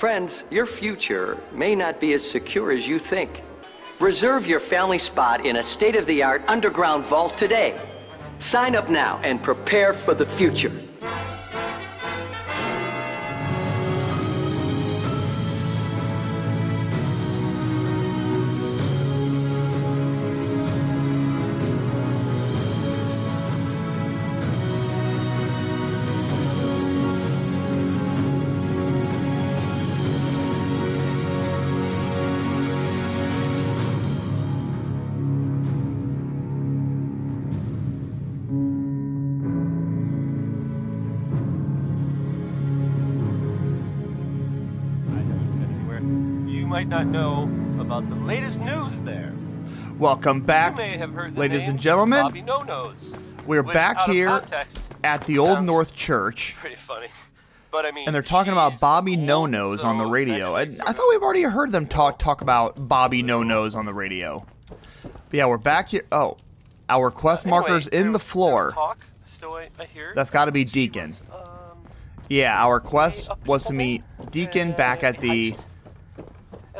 Friends, your future may not be as secure as you think. Reserve your family spot in a state of the art underground vault today. Sign up now and prepare for the future. Not know about the latest news there. Welcome back, may have heard the ladies and gentlemen. Bobby No Nose. We're which, back here context, at the Old North Church, Pretty funny. But I mean, and they're talking about Bobby No Nose on the radio. sort I thought we've already heard them talk talk about Bobby No Nose on the radio. But yeah, we're back here. Oh, our quest Anyway, markers in the there was floor. talk, still I, I. That's got to be Deacon. was, um, Yeah, our quest was to meet Deacon uh, back at the. heist.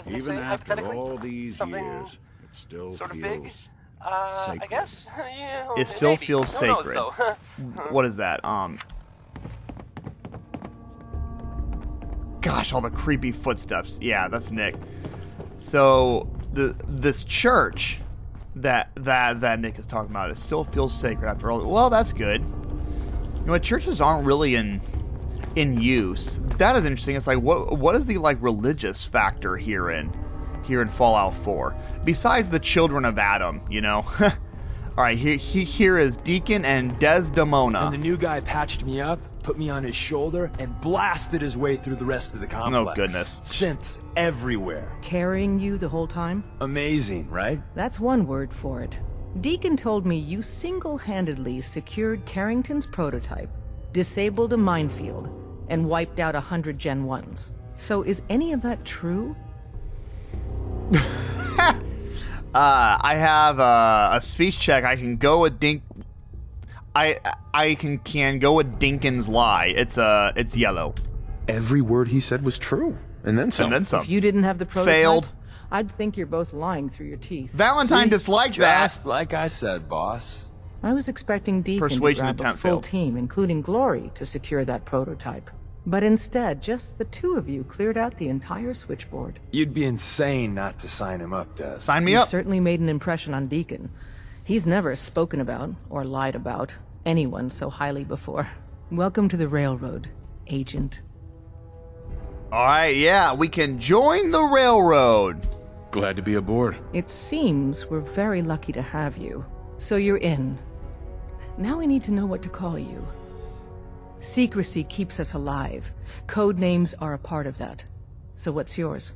As they Even say, after all these years, it still sort of feels big. Uh, I sacred. guess. yeah, It still maybe. feels Who sacred. though? What is that? Um. Gosh, all the creepy footsteps. Yeah, that's Nick. So the this church that that that Nick is talking about, it still feels sacred after all. Well, that's good. You know? Churches aren't really in in use. That is interesting. It's like what what is the like religious factor here in here in Fallout 4 besides the children of Adam? You know. All right, here, he, here is Deacon and Desdemona. And the new guy patched me up, put me on his shoulder, and blasted his way through the rest of the complex. Oh, goodness. Synths everywhere. Carrying you the whole time? Amazing, right? That's one word for it. Deacon told me you single handedly secured Carrington's prototype, disabled a minefield, and wiped out a hundred Gen 1s. So is any of that true? Uh, I have uh, a speech check. I can go with Dink. I I can can go with Deacon's lie. It's uh it's yellow Every word he said was true. And then some. and then some. If you didn't have the prototype, Failed. I'd think you're both lying through your teeth. Valentine See? disliked that. Just like I said, boss. I was expecting Deacon Persuasion to grab a full failed. team, including Glory, to secure that prototype. But instead, just the two of you cleared out the entire switchboard. You'd be insane not to sign him up, Des. Sign me You up. certainly made an impression on Deacon. He's never spoken about, or lied about, anyone so highly before. Welcome to the railroad, Agent. All right, yeah, we can join the railroad. Glad to be aboard. It seems we're very lucky to have you. So you're in. Now we need to know what to call you. Secrecy keeps us alive. Code names are a part of that. So what's yours?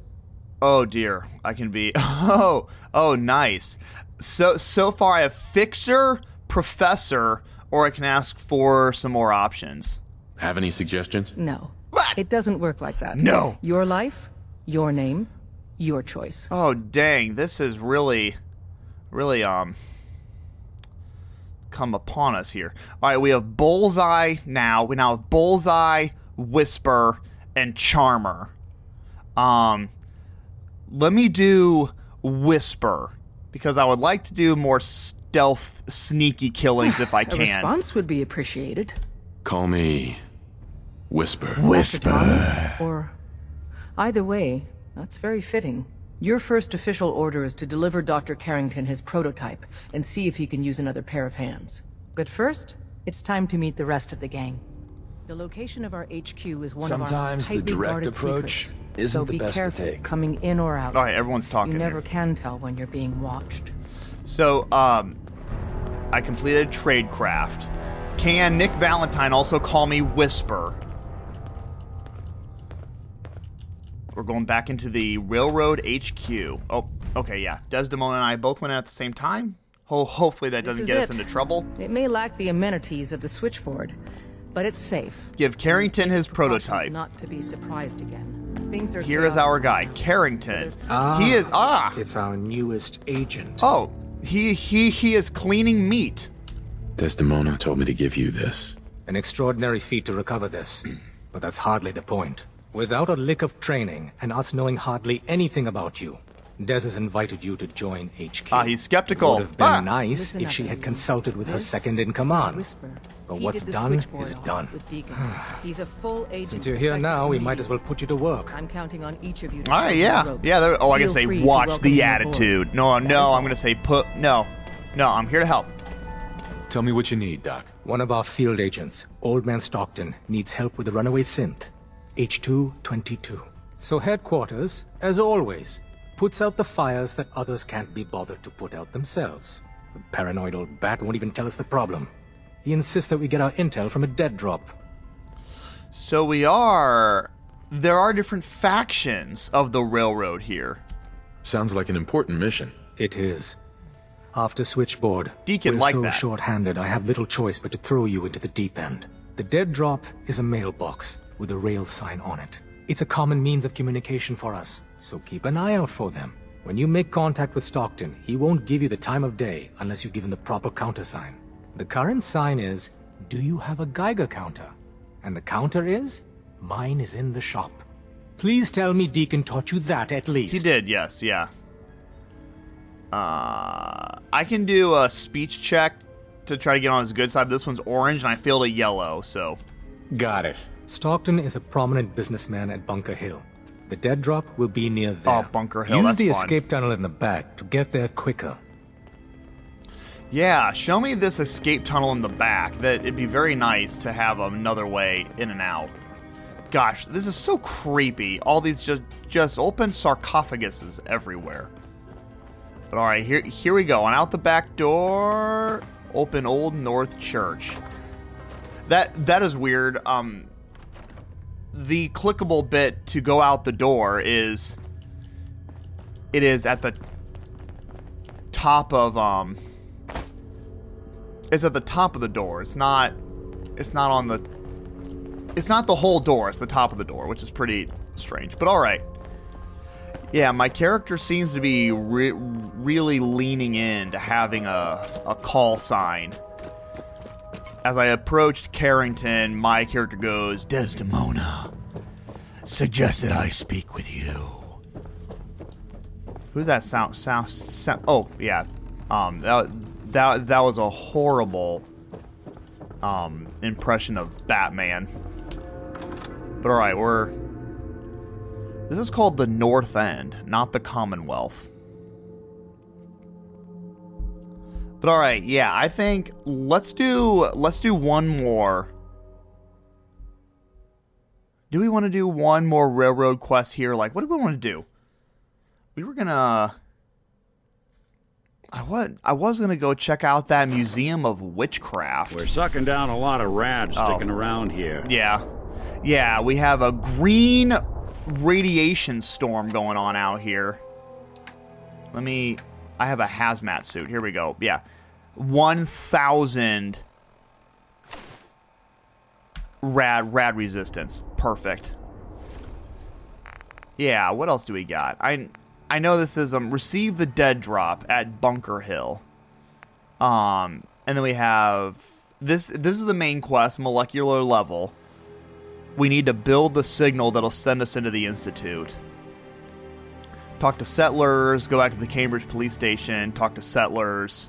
Oh dear, I can be. Oh, oh, nice. So so far, I have fixer, professor, or I can ask for some more options. Have any suggestions? No. What? It doesn't work like that. No. Your life, your name, your choice. Oh dang, this is really, really um, come upon us here. All right, we have bullseye now. We now have bullseye, whisper, and charmer. Um, let me do whisper because I would like to do more stealth, sneaky killings if I can. response would be appreciated. Call me Whisper. Whisper. Or either way, that's very fitting. Your first official order is to deliver Dr. Carrington his prototype and see if he can use another pair of hands. But first, it's time to meet the rest of the gang. The location of our HQ is one of our Sometimes most the tightly direct guarded approach secrets. isn't so the be best to careful take. coming in or out. All right, everyone's talking You never here. can tell when you're being watched. So, um, I completed a tradecraft. Can Nick Valentine also call me Whisper? We're going back into the railroad HQ. Oh, okay, yeah. Desdemona and I both went in at the same time. Ho- hopefully that doesn't is get us into trouble. It may lack the amenities of the switchboard, but it's safe. Give Carrington his prototype. Not to be surprised again. Things are Here is our guy, Carrington. Ah, he is ah. It's our newest agent. Oh, he he he is cleaning meat. Desdemona told me to give you this. An extraordinary feat to recover this, but that's hardly the point. Without a lick of training, and us knowing hardly anything about you, Des has invited you to join HQ. Ah, he's skeptical. It Would have been Ah! nice Listen if she had consulted with her second in is command. Whisper. But He what's did the done switchboard is done. With Deacon. He's a full agent. Since you're here now, we might as well put you to work. I'm counting on each of you to All show right, me the yeah, ropes. yeah. There, oh, I can Feel say watch the me aboard. attitude. No, That is no. I'm gonna say put. No, no, I'm here to help. Tell me what you need, Doc. One of our field agents, Old Man Stockton, needs help with the runaway synth. H222. So headquarters, as always, puts out the fires that others can't be bothered to put out themselves. The paranoid old bat won't even tell us the problem. He insists that we get our intel from a dead drop. So we are. There are different factions of the railroad here. Sounds like an important mission. It is. After Switchboard, Deacon we're like so that. short-handed I have little choice but to throw you into the deep end. The dead drop is a mailbox with a rail sign on it. It's a common means of communication for us, so keep an eye out for them. When you make contact with Stockton, he won't give you the time of day unless you give him the proper countersign. The current sign is, do you have a Geiger counter? And the counter is, mine is in the shop. Please tell me Deacon taught you that at least. He did, yes, yeah. Uh, I can do a speech check to try to get on his good side. But this one's orange, and I failed a yellow. So Got it. Stockton is a prominent businessman at Bunker Hill. The dead drop will be near there. Oh, Bunker Hill, Use the fun. escape tunnel in the back to get there quicker. yeah, show me this escape tunnel in the back. That it'd be very nice to have another way in and out. Gosh, this is so creepy. All these just just open sarcophaguses everywhere. But all right, here here we go. And out the back door, open Old North Church. That that is weird. Um, the clickable bit to go out the door is it is at the top of um it's at the top of the door. It's not it's not on the it's not the whole door it's the top of the door which is pretty strange but all right yeah my character seems to be re- really leaning in to having a, a call sign as i approached carrington my character goes desdemona suggested i speak with you Who's that sound? Sound? sound oh, yeah. Um, that that that was a horrible um impression of Batman. But all right, we're. This is called the North End, not the Commonwealth. But all right, yeah, I think let's do let's do one more. Do we want to do one more railroad quest here? Like, what do we want to do? we were gonna I was I was gonna go check out that museum of witchcraft. We're sucking down a lot of rads Oh. sticking around here. Yeah, yeah, we have a green radiation storm going on out here. Let me. I have a hazmat suit. Here we go. Yeah, one thousand rad rad resistance. Perfect. Yeah, what else do we got? I I know this is um receive the dead drop at Bunker Hill. Um and then we have this this is the main quest, molecular level. We need to build the signal that'll send us into the institute. Talk to settlers, go back to the Cambridge police station, talk to settlers.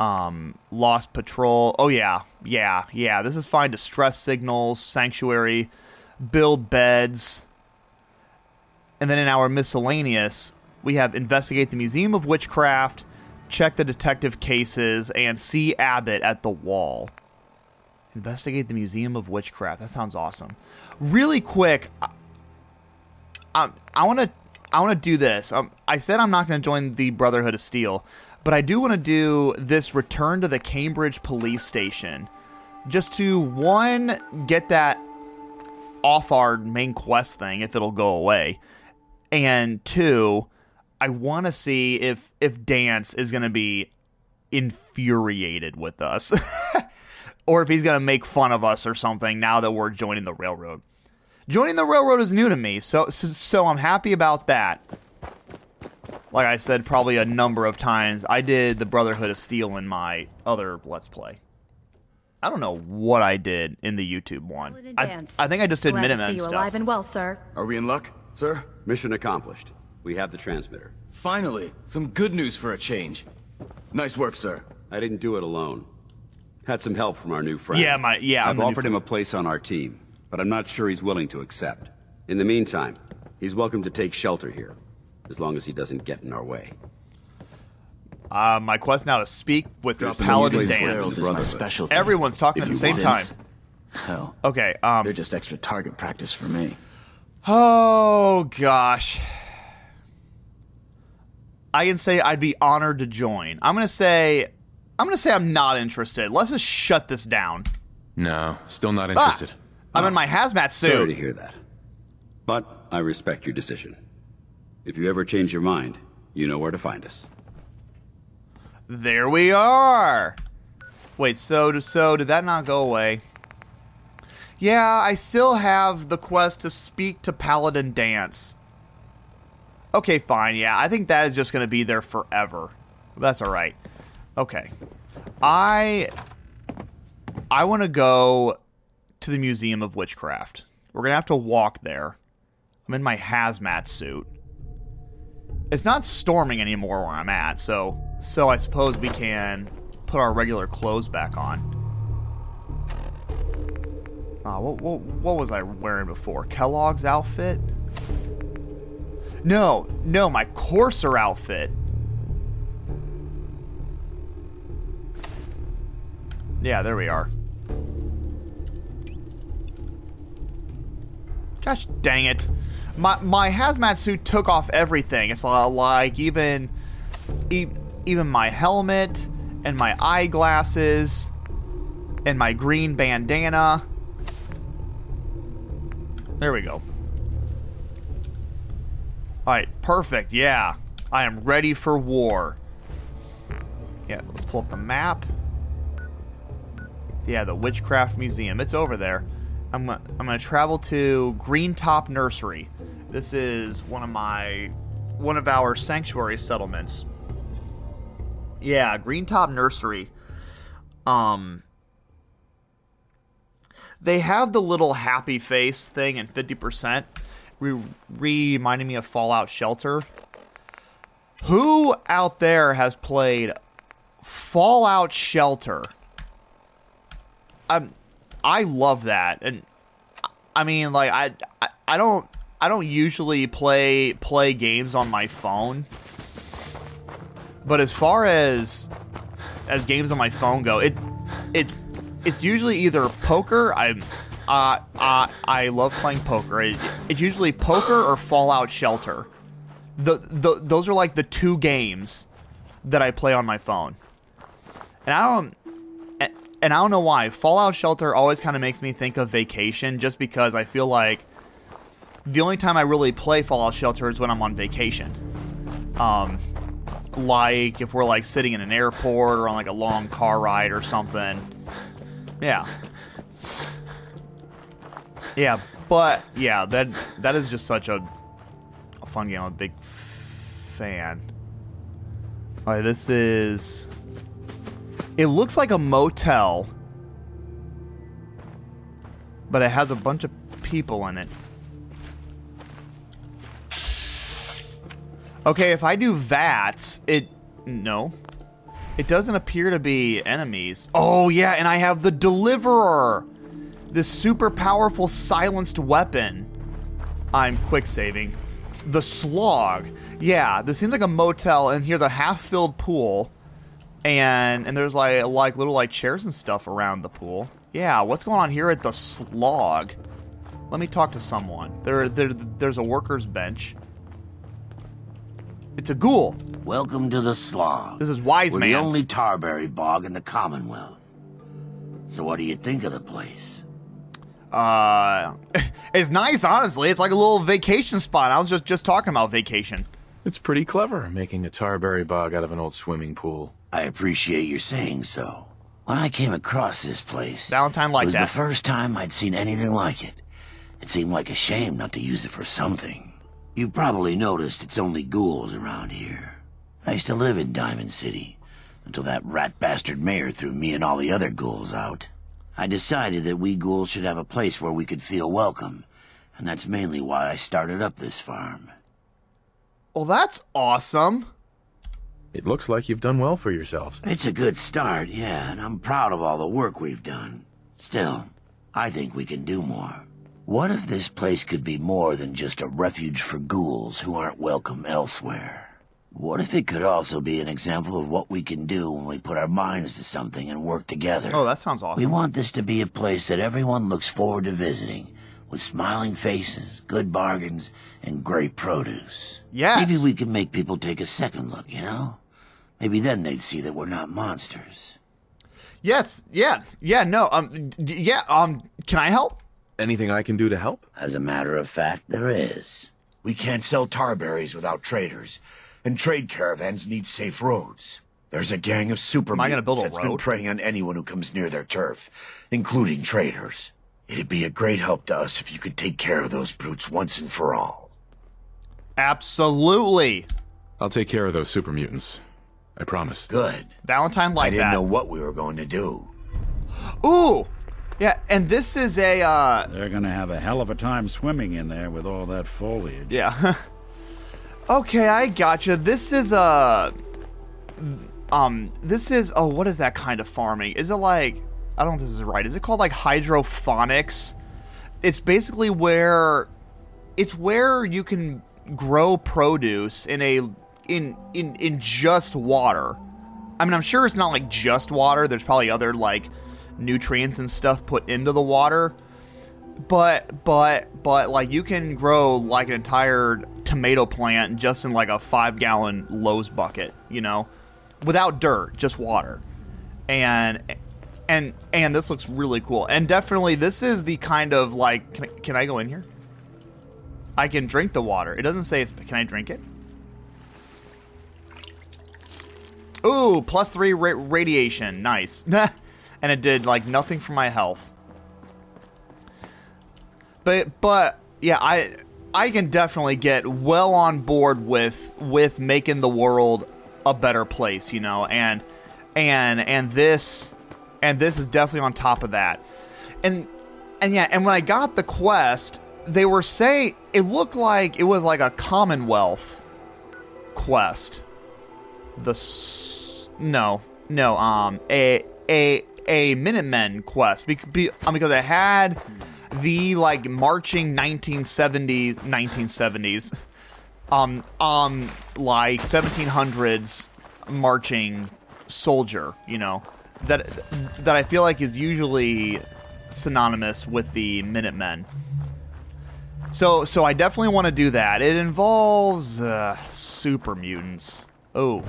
Um lost patrol. Oh yeah. Yeah. Yeah, this is fine distress signals, sanctuary, build beds. And then in our miscellaneous, we have investigate the Museum of Witchcraft, check the detective cases, and see Abbott at the wall. Investigate the Museum of Witchcraft. That sounds awesome. Really quick, I, I, I want to I want to do this. Um, I said I'm not going to join the Brotherhood of Steel, but I do want to do this return to the Cambridge police station, just to one get that off our main quest thing if it'll go away and two i want to see if if Danse is going to be infuriated with us or if he's going to make fun of us or something now that we're joining the railroad joining the railroad is new to me so so, so i'm happy about that like i said probably a number of times i did the brotherhood of steel in my other let's play I don't know what I did in the YouTube one. I, I think I just did Glad to see you stuff. alive and well, sir. Are we in luck, sir? Mission accomplished. We have the transmitter. Finally, some good news for a change. Nice work, sir. I didn't do it alone. Had some help from our new friend. Yeah, my- yeah, I'm I've offered him a place on our team, but I'm not sure he's willing to accept. In the meantime, he's welcome to take shelter here, as long as he doesn't get in our way. Uh, my quest now to speak with the Dropping Paladin Danse. is my specialty. Everyone's talking at the same want. time. Hell, Okay. Um. they're just extra target practice for me. Oh gosh. I can say I'd be honored to join. I'm gonna say, I'm gonna say I'm not interested. Let's just shut this down. No, still not Ah! I'm in my hazmat suit. Sorry to hear that. But I respect your decision. If you ever change your mind, you know where to find us. There we are. Wait, so so did that not go away? Yeah, I still have the quest to speak to Paladin Danse. Okay, fine. Yeah, I think that is just going to be there forever. That's all right. Okay. I I want to go to the Museum of Witchcraft. We're going to have to walk there. I'm in my hazmat suit. It's not storming anymore where I'm at, so so I suppose we can put our regular clothes back on. Ah, what, what, what was I wearing before? Kellogg's outfit? No, no, my Courser outfit. Yeah, there we are. Gosh dang it. My my hazmat suit took off everything. It's li- like even e- even my helmet and my eyeglasses and my green bandana. There we go. All right, perfect. Yeah. I am ready for war. Yeah, let's pull up the map. Yeah, the Witchcraft Museum. It's over there. I'm gonna, I'm gonna travel to Green Top Nursery. This is one of my one of our sanctuary settlements. Yeah, Green Top Nursery. Um they have the little happy face thing and 50%, re- reminding me of Fallout Shelter. Who out there has played Fallout Shelter? I'm, I love that, and I mean, like, I, I, I don't, I don't usually play play games on my phone, but as far as as games on my phone go, it's it's it's usually either poker. I'm uh, uh, I love playing poker. It, it's usually poker or Fallout Shelter. The, the those are like the two games that I play on my phone, and I don't and, I don't know why. Fallout Shelter always kind of makes me think of vacation, just because I feel like the only time I really play Fallout Shelter is when I'm on vacation. Um, like if we're like sitting in an airport or on like a long car ride or something. Yeah. Yeah, but yeah, that that is just such a, a fun game. I'm a big fan. All right, this is. It looks like a motel, but it has a bunch of people in it. Okay, if I do VATS, it no. It doesn't appear to be enemies. Oh yeah, and I have the deliverer. This super powerful silenced weapon. I'm quick saving. The slog. Yeah, this seems like a motel, and here's a half-filled pool, and and there's like like little like chairs and stuff around the pool. Yeah, what's going on here at the slog? Let me talk to someone. There, there there's a worker's bench. It's a ghoul. Welcome to the slog. This is Wise We're Man. the only tarberry bog in the Commonwealth. So what do you think of the place? Uh, it's nice, honestly. It's like a little vacation spot. I was just just talking about vacation. It's pretty clever, making a tarberry bog out of an old swimming pool. I appreciate your saying so. When I came across this place, Valentine liked it was that. the first time I'd seen anything like it. It seemed like a shame not to use it for something. You've probably noticed it's only ghouls around here. I used to live in Diamond City until that rat bastard mayor threw me and all the other ghouls out. I decided that we ghouls should have a place where we could feel welcome, and that's mainly why I started up this farm. Well, that's awesome. It looks like you've done well for yourselves. It's a good start, yeah, and I'm proud of all the work we've done. Still, I think we can do more. What if this place could be more than just a refuge for ghouls who aren't welcome elsewhere? What if it could also be an example of what we can do when we put our minds to something and work together? Oh, that sounds awesome. We want this to be a place that everyone looks forward to visiting, with smiling faces, good bargains, and great produce. Yes. Maybe we can make people take a second look, you know? Maybe then they'd see that we're not monsters. Yes. Yeah. Yeah. No. Um. d- Yeah. Um. Can I help? Anything I can do to help? As a matter of fact, there is. We can't sell tarberries without traders, and trade caravans need safe roads. There's a gang of super Am I gonna build a mutants that's been preying on anyone who comes near their turf, including traders. It'd be a great help to us if you could take care of those brutes once and for all. Absolutely. I'll take care of those super mutants. I promise. Good. Valentine I didn't that. know what we were going to do. Ooh. Yeah. And this is a. uh They're gonna have a hell of a time swimming in there with all that foliage. Yeah. okay, I gotcha. This is a. Um. This is. Oh, what is that kind of farming? Is it like? I don't know if this is right. Is it called like hydroponics? It's basically where. It's where you can grow produce in a in in in just water. I mean, I'm sure it's not like just water. There's probably other like nutrients and stuff put into the water. But but but like you can grow like an entire tomato plant just in like a 5 gallon Lowe's bucket, you know, without dirt, just water. And and and this looks really cool. And definitely this is the kind of like can I, can I go in here? I can drink the water. It doesn't say it's can I drink it? Ooh, plus three ra- radiation. Nice. and it did like nothing for my health. But but yeah, I I can definitely get well on board with with making the world a better place, you know, and and and this and this is definitely on top of that. And and yeah, and when I got the quest, they were saying it looked like it was like a Commonwealth quest. The s- no, no, um, a a a Minutemen quest. Be, be, um, because it had the like marching 1970s 1970s um um like 1700s marching soldier you know that that I feel like is usually synonymous with the Minutemen. So so I definitely want to do that. It involves uh, super mutants oh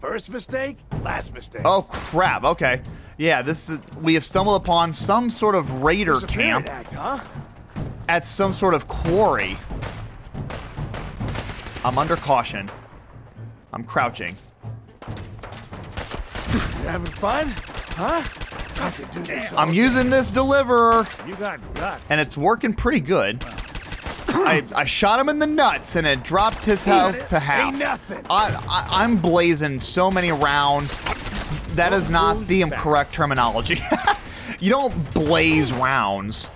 First mistake, last mistake. Oh crap! Okay, yeah. This is we have stumbled upon some sort of raider camp Act, huh? at some sort of quarry. I'm under caution. I'm crouching. You having fun? Huh? I could do this. I'm using this deliverer, You got guts. and it's working pretty good. I, I shot him in the nuts, and it dropped his health to half. Ain't nothing. I, I I'm blazing so many rounds. That is not the correct terminology. you don't blaze rounds.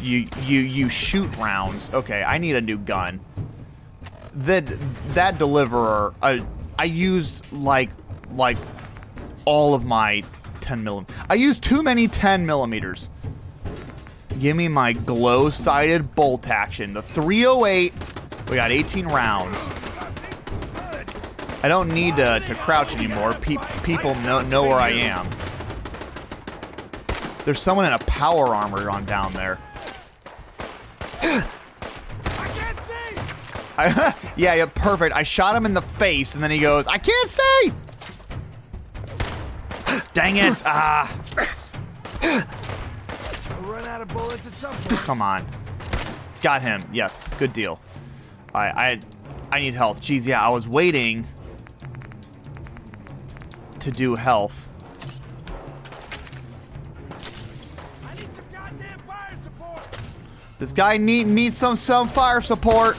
You you you shoot rounds. Okay, I need a new gun. That that deliverer, I I used like like all of my 10 millimeters. I used too many 10 millimeters. Give me my glow sided bolt action. The 308. We got 18 rounds. I don't need to, to crouch anymore. Pe- people know, know where I am. There's someone in a power armor on down there. I, can't see. yeah, yeah, perfect. I shot him in the face, and then he goes, "I can't see." Dang it! Ah, out of bullets at some point. come on. Got him. Yes, good deal. I, I, I need health. Jeez, yeah, I was waiting to do health. I need some goddamn fire support. This guy need needs some some fire support.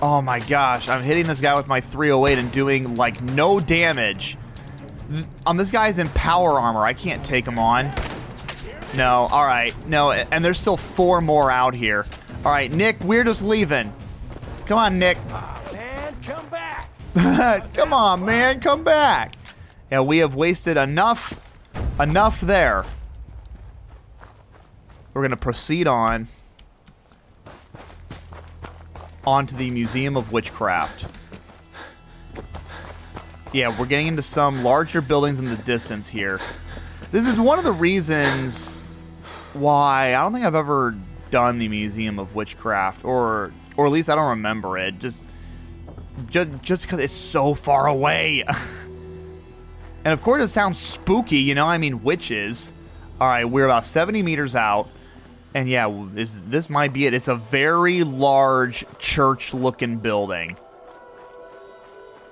Oh my gosh, I'm hitting this guy with my 308 and doing like no damage. Th- Um, this guy's in power armor. I can't take him on. No, all right. No, and there's still four more out here. All right, Nick, we're just leaving. Come on, Nick. Ah, man, come back. come on, man, come back. Yeah, we have wasted enough enough there. We're going to proceed on onto the Museum of Witchcraft. Yeah, we're getting into some larger buildings in the distance here. This is one of the reasons why I don't think I've ever done the Museum of Witchcraft, or or at least I don't remember it. Just just just because it's so far away. and of course, it sounds spooky. You know, I mean witches. All right, we're about 70 meters out. And yeah, this might be it. It's a very large church-looking building.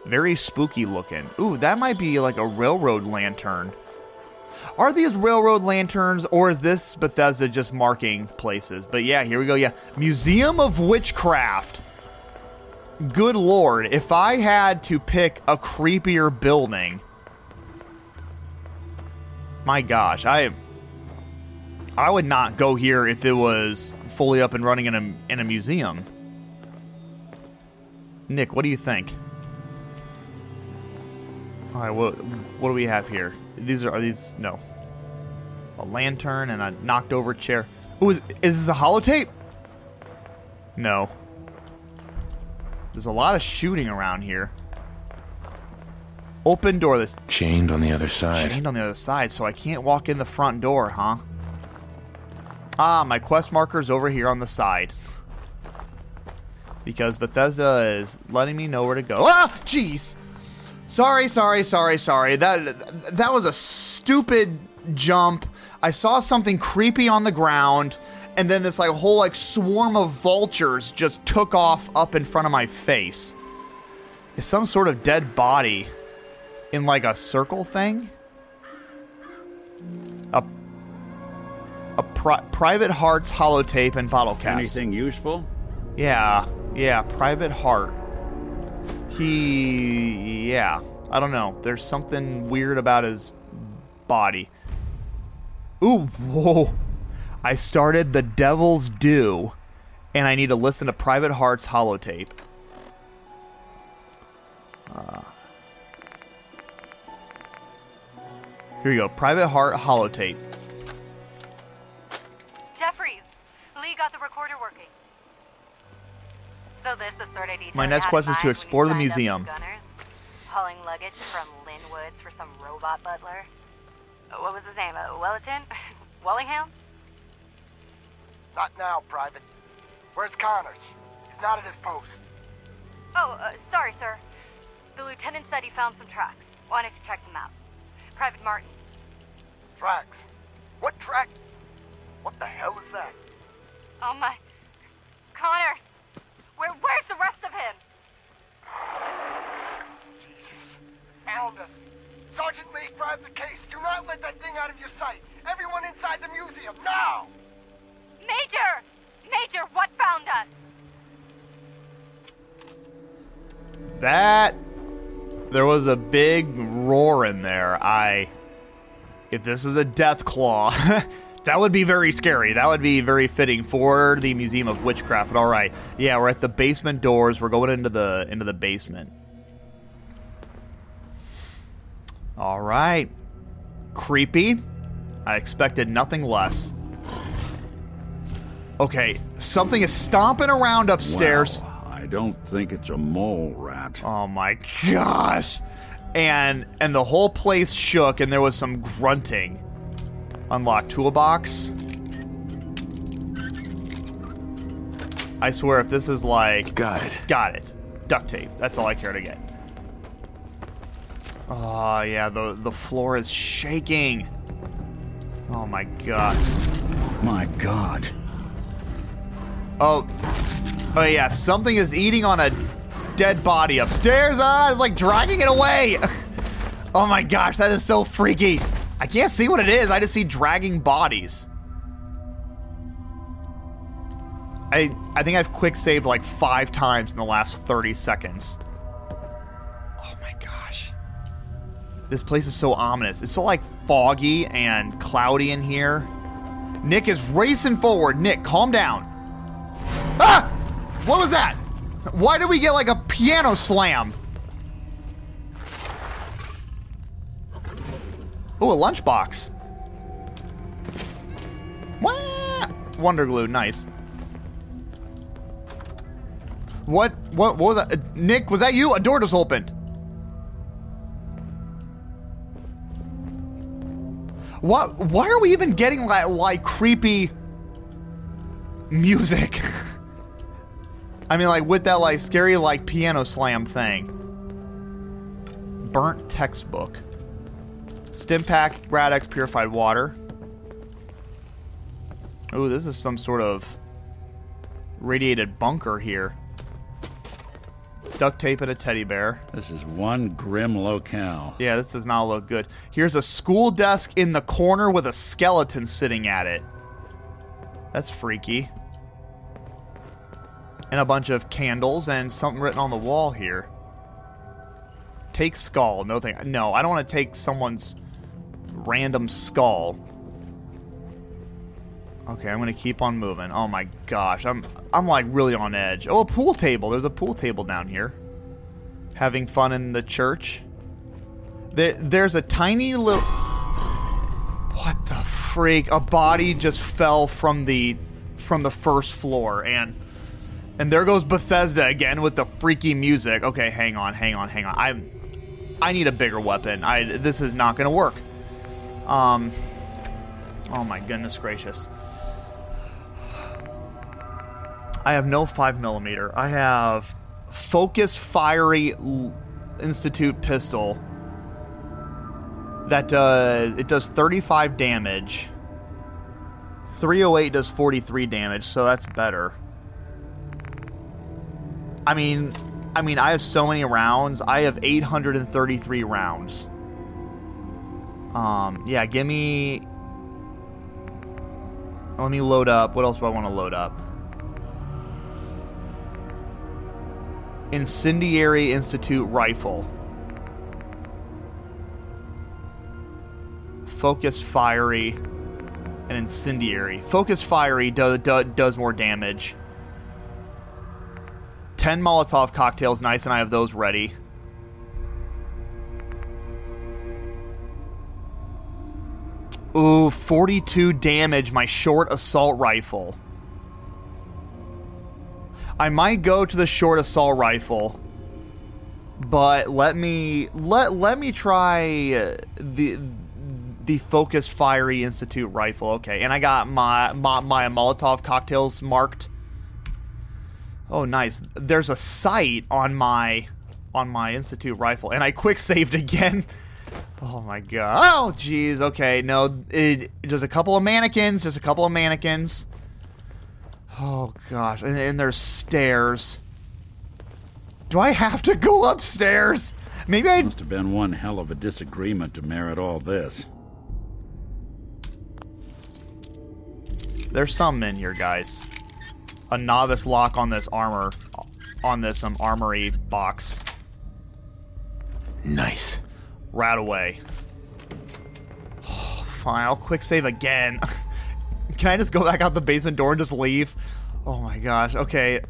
Very spooky looking. Ooh, that might be like a railroad lantern. Are these railroad lanterns, or is this Bethesda just marking places? But yeah, here we go. Yeah, Museum of Witchcraft. Good lord, if I had to pick a creepier building, my gosh, I I would not go here if it was fully up and running in a in a museum. Nick, what do you think? All right, what what do we have here? These are, are these no. A lantern and a knocked over chair. Ooh, is, is this a holotape? No. There's a lot of shooting around here. Open door. that's chained on the other side. Chained on the other side, so I can't walk in the front door, huh? Ah, my quest marker's over here on the side. Because Bethesda is letting me know where to go. Ah! Jeez! Sorry, sorry, sorry, sorry. That that was a stupid jump. I saw something creepy on the ground, and then this like whole like swarm of vultures just took off up in front of my face. Is some sort of dead body in like a circle thing? A a pri- private heart's holotape and bottle caps. Anything useful? Yeah, yeah, private heart. He, yeah, I don't know. There's something weird about his body. Ooh, whoa. I started The Devil's Due, and I need to listen to Private Heart's holotape. Uh, here you go. Private Heart holotape. Jeffries, Lee got the recorder working. So this is My next quest is to explore the museum. Gunners, hauling luggage from Lynn Woods for some robot butler. What was his name? Uh, Wellerton? Wellingham? Not now, Private. Where's Connors? He's not at his post. Oh, uh, sorry, sir. The lieutenant said he found some tracks. Wanted to check them out. Private Martin. Tracks? What track? What the hell is that? Oh my... Connors! Where, where's the rest of him? Jesus. Found us. Sergeant Lee, grab the case. Do not let that thing out of your sight. Everyone inside the museum, now! Major! Major, what found us? That... There was a big roar in there. I... If this is a deathclaw... That would be very scary. That would be very fitting for the Museum of Witchcraft. But all right, yeah, we're at the basement doors. We're going into the into the basement. All right, creepy. I expected nothing less. Okay, something is stomping around upstairs. Well, I don't think it's a mole rat. Oh my gosh. And and the whole place shook and there was some grunting. Unlock toolbox. I swear if this is like... Got it. Got it. Duct tape. That's all I care to get. Oh, yeah, the, the floor is shaking. Oh, my God. My God. Oh. Oh, yeah, something is eating on a dead body upstairs. Ah, it's like dragging it away. oh, my gosh, that is so freaky. I can't see what it is. I just see dragging bodies. I I think I've quick saved like five times in the last 30 seconds. Oh my gosh. This place is so ominous. It's so like foggy and cloudy in here. Nick is racing forward. Nick, calm down. Ah! What was that? Why did we get like a piano slam? Oh, a lunchbox. Wah! Wonder glue, nice. What? What? What was that? Uh, Nick, was that you? A door just opened. What? Why are we even getting like, like creepy music? I mean, like with that like scary like piano slam thing. Burnt textbook. Stimpak Rad-X purified water. Oh, this is some sort of radiated bunker here. Duct tape and a teddy bear. This is one grim locale. Yeah, this does not look good. Here's a school desk in the corner with a skeleton sitting at it. That's freaky. And a bunch of candles and something written on the wall here. Take skull. No thing. No, I don't want to take someone's random skull. Okay, I'm gonna keep on moving. Oh my gosh, I'm I'm like really on edge. Oh, a pool table. There's a pool table down here. Having fun in the church. There, there's a tiny little. What the freak? A body just fell from the from the first floor, and and there goes Bethesda again with the freaky music. Okay, hang on, hang on, hang on. I'm I need a bigger weapon. I this is not gonna work. Um. Oh my goodness gracious. I have no 5 millimeter. I have Focus Fiery Institute pistol that does it does 35 damage. 308 does 43 damage, so that's better. I mean, I mean, I have so many rounds. I have 833 rounds. Um, yeah, give me. Let me load up. What else do I want to load up? Incendiary Institute rifle. Focus fiery and incendiary. Focus fiery do, do, does more damage. 10 Molotov cocktails, nice, and I have those ready. Ooh, 42 damage, my short assault rifle. I might go to the short assault rifle, but let me let let me try the the focus fiery institute rifle. Okay, and I got my my, my Molotov cocktails marked. Oh, nice. There's a sight on my on my institute rifle, and I quick saved again. Oh my god. Oh, jeez. Okay, no, it, just a couple of mannequins. Just a couple of mannequins. Oh gosh, and, and there's stairs. Do I have to go upstairs? Maybe I must have been one hell of a disagreement to merit all this. There's some in here, guys. A novice lock on this armor, on this um armory box. Nice. Rat away. Oh, fine, I'll quick save again. Can I just go back out the basement door and just leave? Oh my gosh. Okay.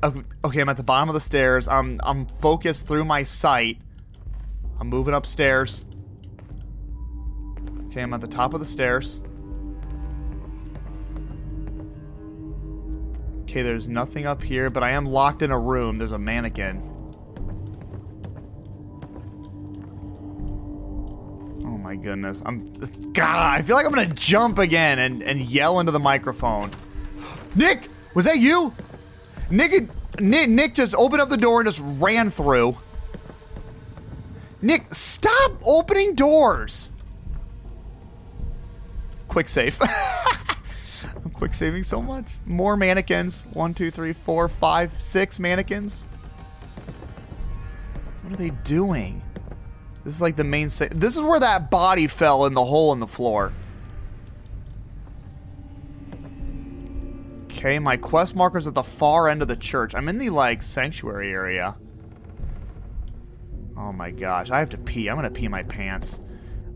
Okay, I'm at the bottom of the stairs. I'm I'm focused through my sight. I'm moving upstairs. Okay, I'm at the top of the stairs. Okay, there's nothing up here, but I am locked in a room. There's a mannequin. My goodness. I'm God, I feel like I'm gonna jump again and, and yell into the microphone. Nick! Was that you? Nick, Nick, Nick just opened up the door and just ran through. Nick, stop opening doors. Quick save. I'm quick saving so much. More mannequins. One, two, three, four, five, six mannequins. What are they doing? This is like the main. This is where that body fell in the hole in the floor. Okay, my quest marker's at the far end of the church. I'm in the, like, sanctuary area. Oh my gosh, I have to pee. I'm gonna pee my pants.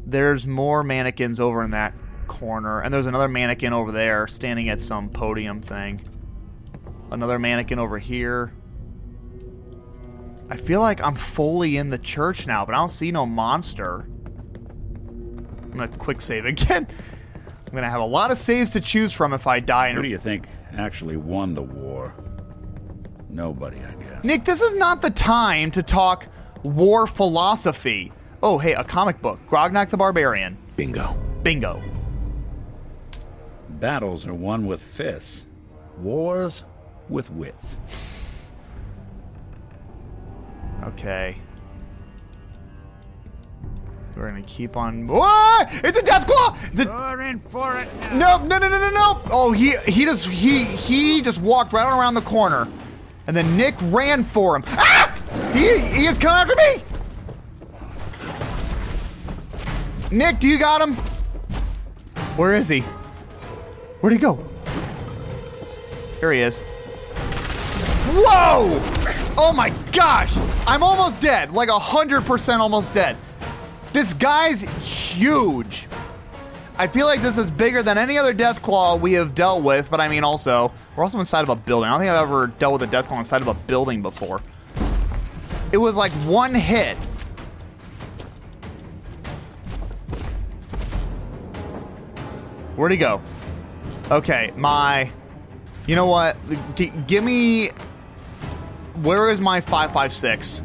There's more mannequins over in that corner, and there's another mannequin over there standing at some podium thing. Another mannequin over here. I feel like I'm fully in the church now, but I don't see no monster. I'm gonna quick save again. I'm gonna have a lot of saves to choose from if I die. Who do you think actually won the war? Nobody, I guess. Nick, this is not the time to talk war philosophy. Oh, hey, a comic book. Grognak the Barbarian. Bingo. Bingo. Battles are won with fists. Wars with wits. Okay. We're gonna keep on. What? It's a Deathclaw. It's a... You're in for it. No, no, no, no, no, no. Oh, he he just he he just walked right around the corner, and then Nick ran for him. Ah! He he is coming after me. Nick, do you got him? Where is he? Where'd he go? Here he is. Whoa! Oh my gosh! I'm almost dead. Like a hundred percent almost dead. This guy's huge. I feel like this is bigger than any other Deathclaw we have dealt with, but I mean also, we're also inside of a building. I don't think I've ever dealt with a Deathclaw inside of a building before. It was like one hit. Where'd he go? Okay, my... You know what? G give me... Where is my 556?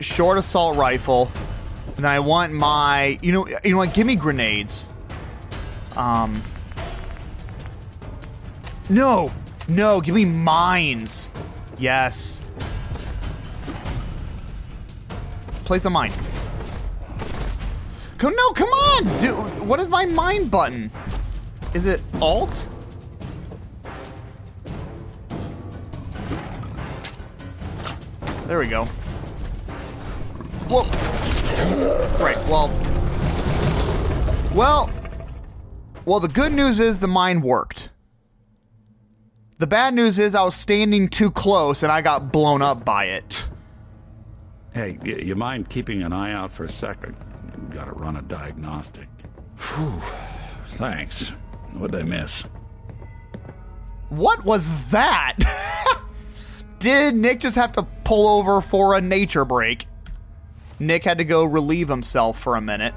Short assault rifle. And I want my... You know, you know what? Give me grenades. Um... No! No, give me mines. Yes. Place a mine. Come, no, come on! Dude, what is my mine button? Is it Alt? There we go. Whoa. Right, well. Well. Well, the good news is the mine worked. The bad news is I was standing too close and I got blown up by it. Hey, y- you mind keeping an eye out for a second? Gotta run a diagnostic. Whew. Thanks. What'd I miss? What was that? Did Nick just have to pull over for a nature break? Nick had to go relieve himself for a minute.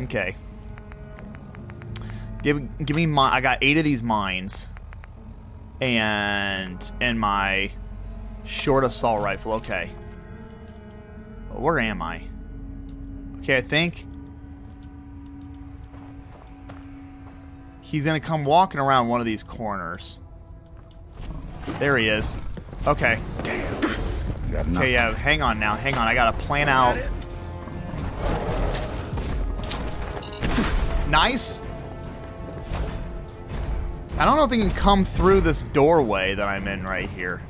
Okay. Give give me my I got 8 of these mines. And and my short assault rifle. Okay. Where am I? Okay, I think he's gonna come walking around one of these corners. There he is. Okay. Okay, yeah, hang on now. Hang on. I gotta plan out. Nice. I don't know if he can come through this doorway that I'm in right here.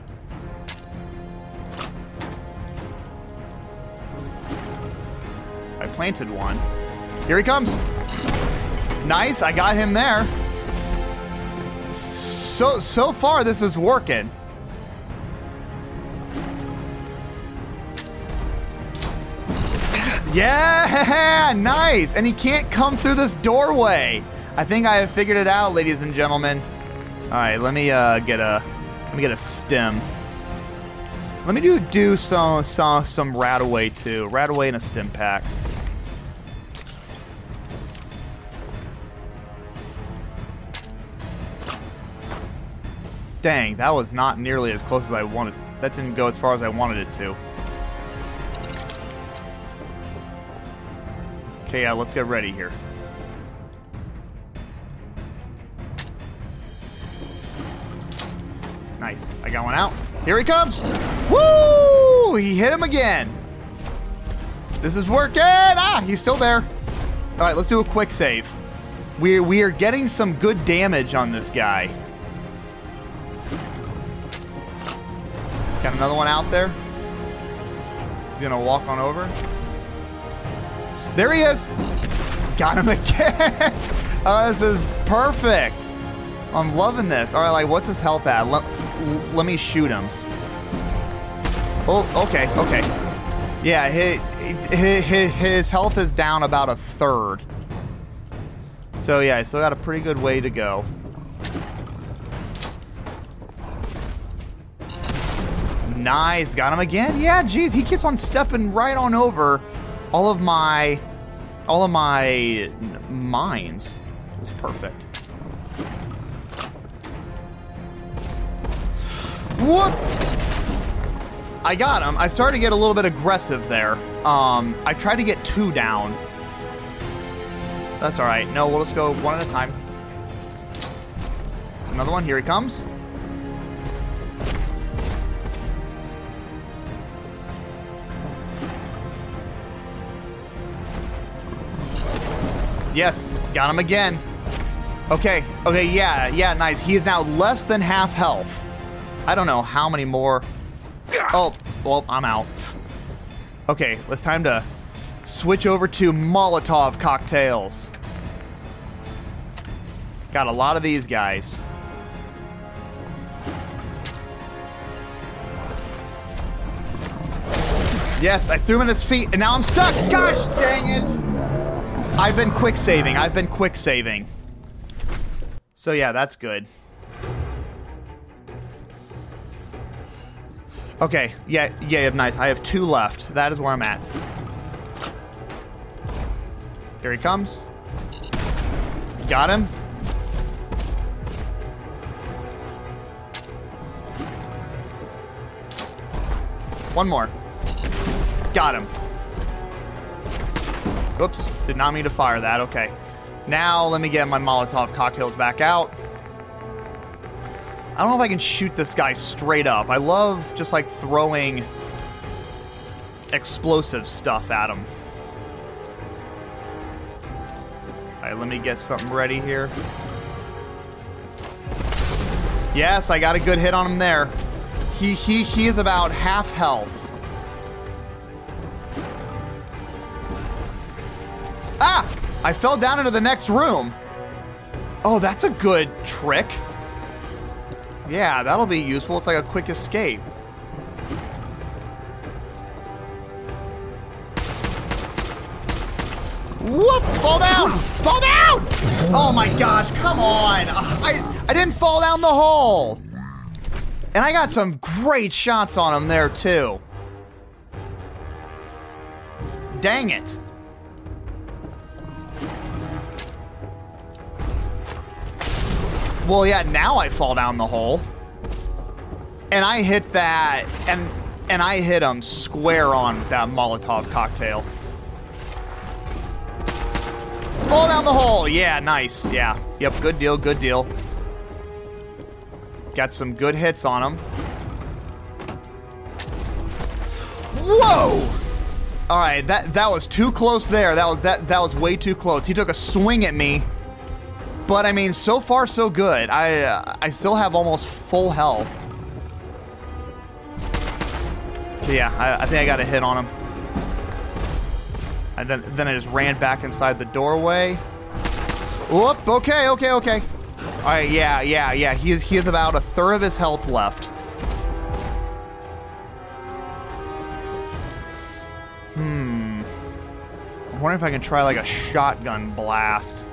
I planted one. Here he comes. Nice, I got him there. So so far this is working. Yeah, nice. And he can't come through this doorway. I think I have figured it out, ladies and gentlemen. All right, let me uh, get a let me get a stim. Let me do do some some some Radaway too. Radaway and a Stim pack. Dang, that was not nearly as close as I wanted. That didn't go as far as I wanted it to. Okay, yeah, let's get ready here. Nice. I got one out. Here he comes. Woo! He hit him again. This is working. Ah, he's still there. All right, let's do a quick save. We we are getting some good damage on this guy. Another one out there. Gonna walk on over. There he is. Got him again. oh, this is perfect. I'm loving this. All right, like, what's his health at? Let, let me shoot him. Oh, okay, okay. Yeah, his, his, his health is down about a third. So yeah, I still got a pretty good way to go. Nice, got him again. Yeah, geez, he keeps on stepping right on over all of my, all of my mines. It's perfect. Whoop! I got him. I started to get a little bit aggressive there. Um, I tried to get two down. That's all right. No, we'll just go one at a time. Another one. Here he comes. Yes, got him again. Okay, okay, yeah, yeah, nice. He is now less than half health. I don't know how many more. Oh, well, I'm out. Okay, it's time to switch over to Molotov cocktails. Got a lot of these guys. Yes, I threw him at his feet, and now I'm stuck. Gosh dang it! I've been quick saving. I've been quick saving. So yeah, that's good. Okay, yeah, yeah, nice. I have two left. That is where I'm at. Here he comes. Got him. One more. Got him. Oops, did not mean to fire that. Okay. Now let me get my Molotov cocktails back out. I don't know if I can shoot this guy straight up. I love just like throwing explosive stuff at him. Alright, let me get something ready here. Yes, I got a good hit on him there. He he he is about half health. I fell down into the next room. Oh, that's a good trick. Yeah, that'll be useful. It's like a quick escape. Whoop! Fall down! Fall down! Oh my gosh, come on! I, I didn't fall down the hole! And I got some great shots on him there, too. Dang it. Well, yeah, now I fall down the hole. And I hit that, and and I hit him square on that Molotov cocktail. Fall down the hole. Yeah, nice. Yeah. Yep, good deal, good deal. Got some good hits on him. Whoa! All right, that that was too close there. That was that that was way too close. He took a swing at me but I mean, so far so good. I uh, I still have almost full health. So yeah, I, I, think I got a hit on him. And then then I just ran back inside the doorway. Whoop. Okay. Okay. Okay. All right. Yeah. Yeah. Yeah. He is he has about a third of his health left. Hmm. I'm wondering if I can try like a shotgun blast.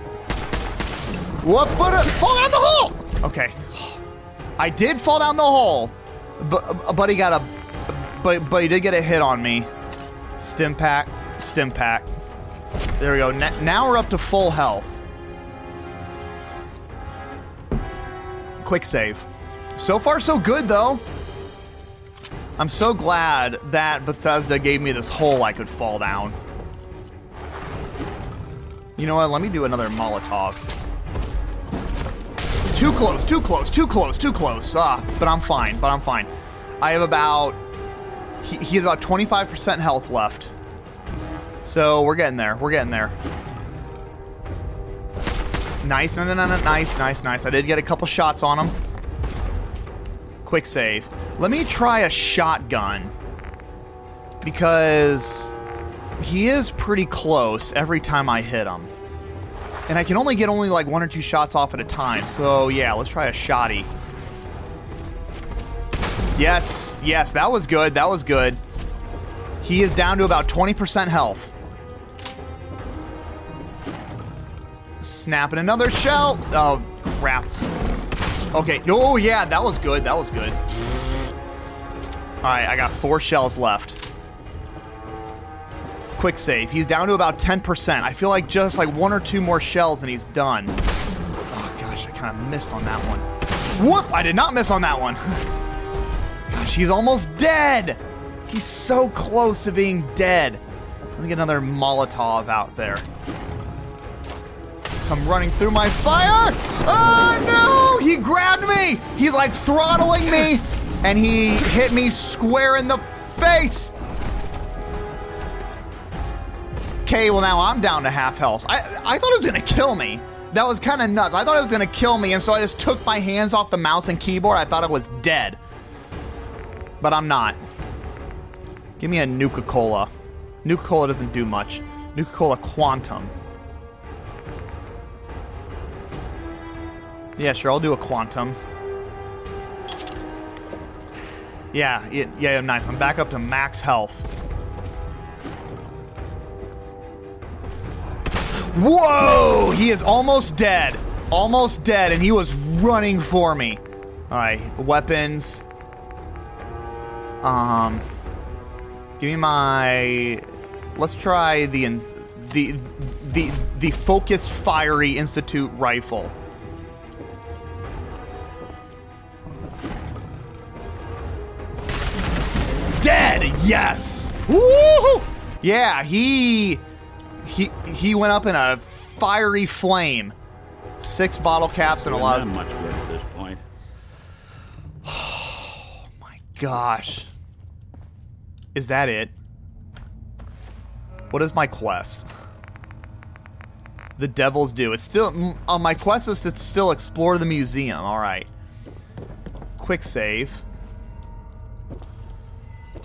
What? But fall down the hole. Okay, I did fall down the hole, but but he got a, but but he did get a hit on me. Stim pack, stim pack. There we go. N now we're up to full health. Quick save. So far, so good though. I'm so glad that Bethesda gave me this hole I could fall down. You know what? Let me do another Molotov. Too close, too close, too close, too close. Ah, but I'm fine, but I'm fine. I have about... He, he has about 25% health left. So we're getting there, we're getting there. Nice, no, no, no, no, nice, nice, nice. I did get a couple shots on him. Quick save. Let me try a shotgun. Because he is pretty close every time I hit him. And I can only get only like one or two shots off at a time. So yeah, let's try a shotty. Yes, yes, that was good. That was good. He is down to about 20% health. Snapping another shell. Oh, crap. Okay. Oh, yeah, that was good. That was good. All right, I got four shells left. Quick save. He's down to about 10%. I feel like just like one or two more shells and he's done. Oh, gosh, I kind of missed on that one. Whoop! I did not miss on that one. gosh, he's almost dead. He's so close to being dead. Let me get another Molotov out there. Come running through my fire. Oh no! He grabbed me. He's like throttling me, and he hit me square in the face. Okay, well now I'm down to half health. I I thought it was gonna kill me. That was kind of nuts. I thought it was gonna kill me, and so I just took my hands off the mouse and keyboard. I thought I was dead, but I'm not. Give me a Nuka Cola. Nuka Cola doesn't do much. Nuka Cola Quantum. Yeah, sure, I'll do a Quantum. Yeah, yeah, yeah, nice. I'm back up to max health. Whoa! He is almost dead. Almost dead, and he was running for me. Alright, weapons. Um. Give me my. Let's try the the the the focused fiery institute rifle. Dead. Yes. Woohoo! Yeah, he he he went up in a fiery flame. Six bottle caps and a lot of much good at this point. Oh my gosh. Is that it? What is my quest? The Devil's Due. It's still on my quest list. It's still explore the museum. All right. Quick save.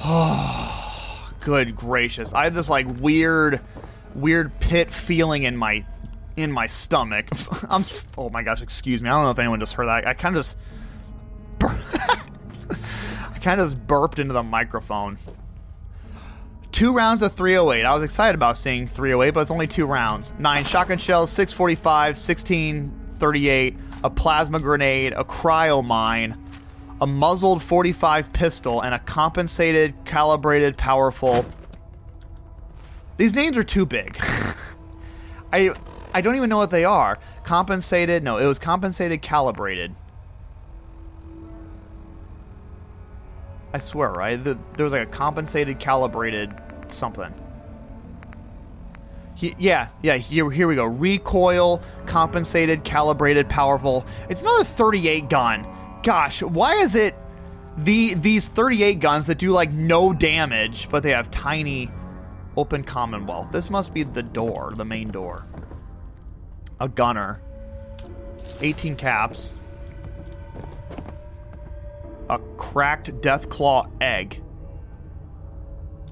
Oh, good gracious! I have this like weird, weird pit feeling in my in my stomach. I'm. Oh my gosh! Excuse me. I don't know if anyone just heard that. I kind of just. I kind of just burped into the microphone. Two rounds of 308. I was excited about seeing 308, but it's only two rounds. Nine shotgun shells, 645, 1638, a plasma grenade, a cryo mine, a muzzled 45 pistol, and a compensated, calibrated, powerful. These names are too big. I I don't even know what they are. Compensated? No, it was compensated, calibrated. I swear, right? The, there was like a compensated, calibrated something. He, yeah, yeah. Here, here we go. Recoil, compensated, calibrated, powerful. It's another 38 gun. Gosh, why is it the these 38 guns that do like no damage, but they have tiny open Commonwealth? This must be the door, the main door. A gunner. 18 caps. A cracked Deathclaw egg.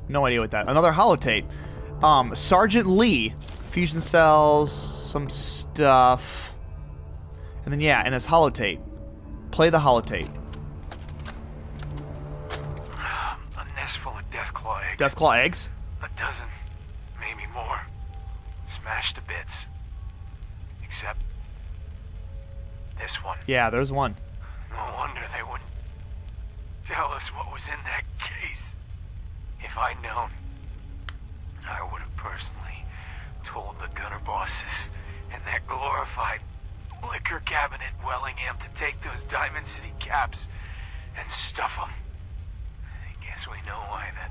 No idea what that. Another holotape. Um, Sergeant Lee, fusion cells, some stuff, and then yeah, and his holotape. Play the holotape. A nest full of Deathclaw eggs. Deathclaw eggs. Dozen, maybe more. Smashed to bits. Except this one. Yeah, there's one. No wonder they wouldn't tell us what was in that case. If I'd known, I would have personally told the gunner bosses and that glorified liquor cabinet Wellingham to take those Diamond City caps and stuff them. I guess we know why that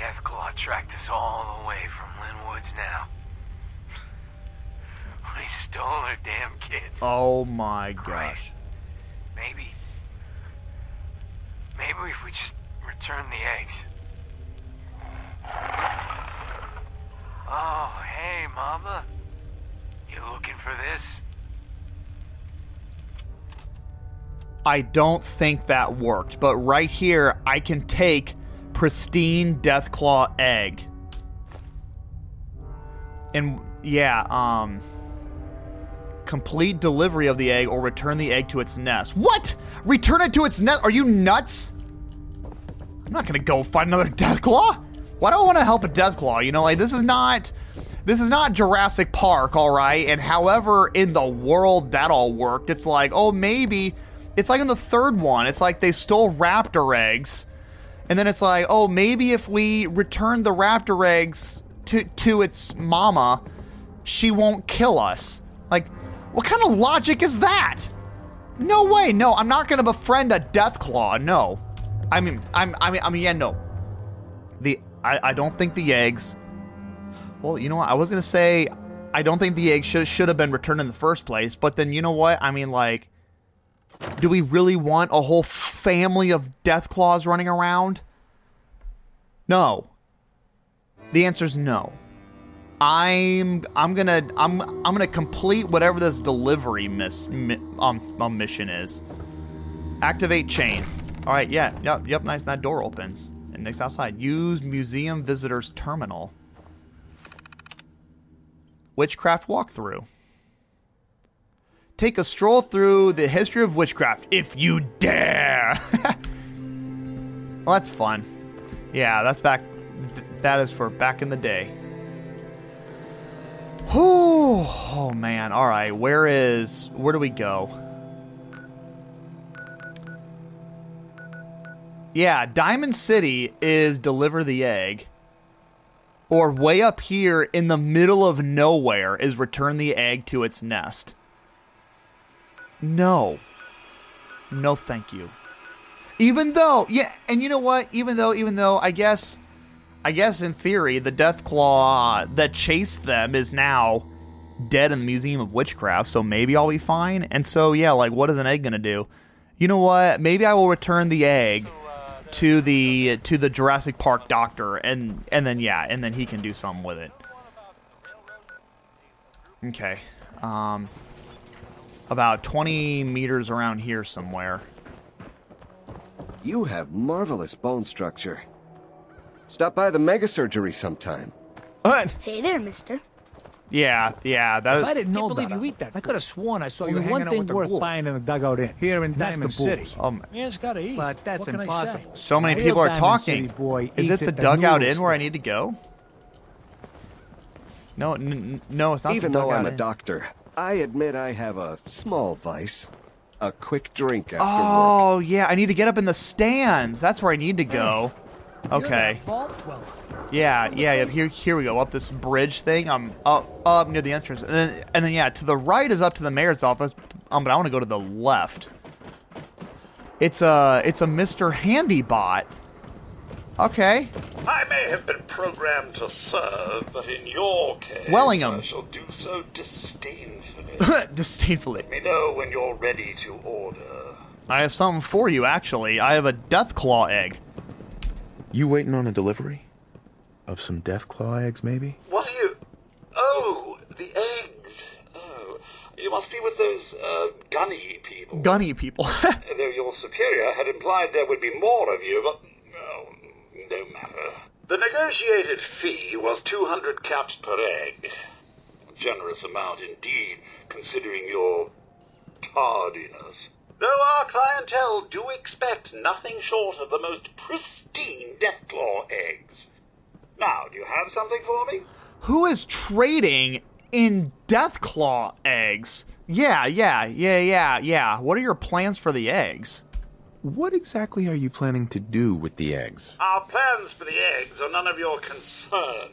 Deathclaw tracked us all the way from Lynn Woods now. We stole their damn kids. Oh my gosh. Maybe. Maybe if we just return the eggs. Oh, hey, Mama. You looking for this? I don't think that worked, but right here I can take pristine Deathclaw egg. And yeah, um complete delivery of the egg or return the egg to its nest. What? Return it to its nest? Are you nuts? I'm not to go find another Deathclaw. Why do I want to help a Deathclaw? You know, like this is not This is not Jurassic Park, all right? And however in the world that all worked, it's like, oh, maybe it's like in the third one. It's like they stole raptor eggs. And then it's like, oh, maybe if we return the raptor eggs to to its mama, she won't kill us. Like, what kind of logic is that? No way. No, I'm not gonna befriend a Deathclaw. No. I mean, I'm. I mean, I mean, yeah, no. The I, I don't think the eggs. Well, you know what? I was gonna say I don't think the eggs should should have been returned in the first place. But then you know what? I mean, like, do we really want a whole family of Deathclaws running around? No. The answer is no. I'm I'm gonna I'm I'm gonna complete whatever this delivery miss mi, um, um mission is. Activate chains. All right, yeah, yep, yep. Nice. That door opens. And next outside, use museum visitors terminal. Witchcraft walkthrough. Take a stroll through the history of witchcraft if you dare. well, that's fun. Yeah, that's back. Th- that is for back in the day. Oh man. All right. Where is? Where do we go? Yeah, Diamond City is deliver the egg. Or way up here in the middle of nowhere is return the egg to its nest. No. No, thank you. Even though, yeah, and you know what? Even though, even though, I guess, I guess in theory, the Deathclaw that chased them is now dead in the Museum of Witchcraft, so maybe I'll be fine. And so, yeah, like, what is an egg gonna do? You know what? Maybe I will return the egg to the to the Jurassic Park doctor, and and then yeah, and then he can do something with it. Okay, um, about 20 meters around here somewhere. You have marvelous bone structure. Stop by the mega surgery sometime. What? Hey there, mister. Yeah, yeah. That if I didn't know believe you eat that. I could have sworn I saw Only you hanging one thing out with the worth the buying in the dugout in here in Diamond City. Oh, Man's got to eat. But that's what impossible. So many people are talking. Boy Is it the dugout in where I need to go? No, n- no, it's not. Even the though I'm in. a doctor, I admit I have a small vice. A quick drink after Oh, work. yeah, I need to get up in the stands. That's where I need to go. Okay. Yeah, yeah, yeah. Here, here we go. Up this bridge thing. I'm up, up near the entrance, and then, and then, yeah, to the right is up to the mayor's office. Um, but I want to go to the left. It's a, it's a Mr. Handybot. Okay. I may have been programmed to serve, but in your case, Wellingham. I shall do so disdainfully. Disdainfully. Let me know when you're ready to order. I have something for you, actually. I have a Deathclaw egg. You waiting on a delivery? Of some Deathclaw eggs, maybe? What are you? Oh, the eggs. Oh, you must be with those uh, gunny people. Gunny people. Though your superior had implied there would be more of you, but no matter. The negotiated fee was 200 caps per egg. A generous amount indeed, considering your tardiness. Though our clientele do expect nothing short of the most pristine Deathclaw eggs. Now, do you have something for me? Who is trading in Deathclaw eggs? Yeah, yeah, yeah, yeah, yeah. What are your plans for the eggs? What exactly are you planning to do with the eggs? Our plans for the eggs are none of your concern.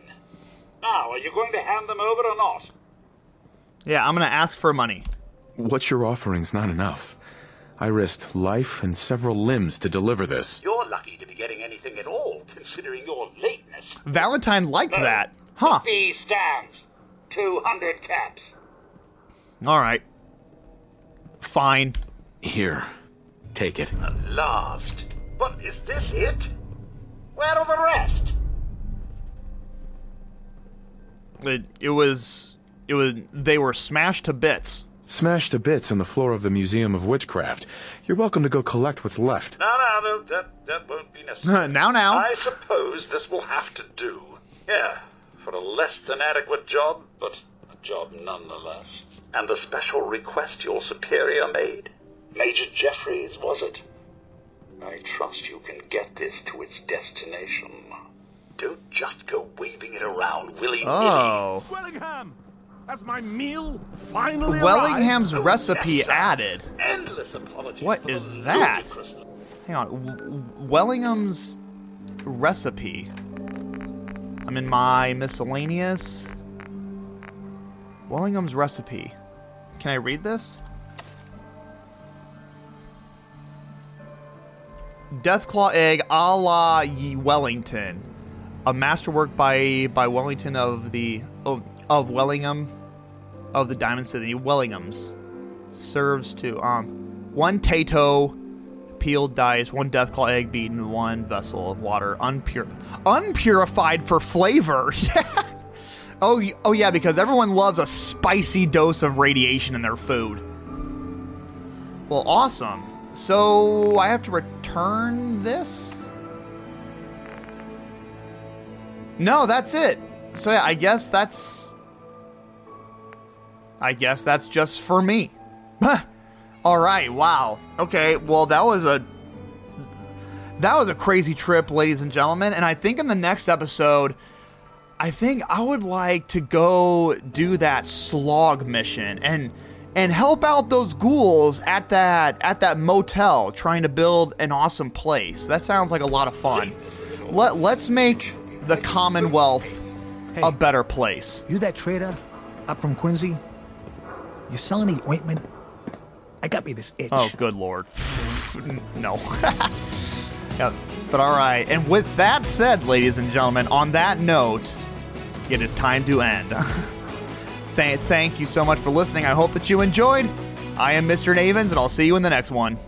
Now, are you going to hand them over or not? Yeah, I'm going to ask for money. What you're offering's not enough. I risked life and several limbs to deliver this. You're lucky to be getting anything at all, considering your lateness. Valentine liked no, that. Huh. The fee stands. 200 caps. All right. Fine. Here. Take it. At last. But is this it? Where are the rest? It, it was. It was. They were smashed to bits. Smashed to bits on the floor of the Museum of Witchcraft. You're welcome to go collect what's left. No, no, no, that, that won't be necessary. now, now. I suppose this will have to do. Yeah, for a less than adequate job, but a job nonetheless. And the special request your superior made? Major Jeffries, was it? I trust you can get this to its destination. Don't just go waving it around willy-nilly. Oh. Wellingham! Has my meal finally Wellingham's arrived? recipe added. Endless apologies. What is that? Hang on. W- Wellingham's recipe. I'm in my miscellaneous. Wellingham's recipe. Can I read this? Deathclaw egg a la Ye Wellington, a masterwork by by Wellington of the of, of Wellingham, of the Diamond City Wellinghams, serves to um one Tato, peeled dice, one Deathclaw egg beaten, one vessel of water unpure unpurified for flavor. Yeah. Oh, oh yeah, because everyone loves a spicy dose of radiation in their food. Well, awesome. So I have to return this? No, that's it. So yeah, I guess that's I guess that's just for me. All right, wow. Okay, well that was a that was a crazy trip, ladies and gentlemen, and I think in the next episode I think I would like to go do that slog mission and and help out those ghouls at that at that motel trying to build an awesome place. That sounds like a lot of fun. Let let's make the Commonwealth a better place. You that trader up from Quincy? You selling any ointment? I got me this itch. Oh, good lord. no. yeah, but all right. And with that said, ladies and gentlemen, on that note, it is time to end. Th- thank you so much for listening. I hope that you enjoyed. I am Mr. Navens, and I'll see you in the next one.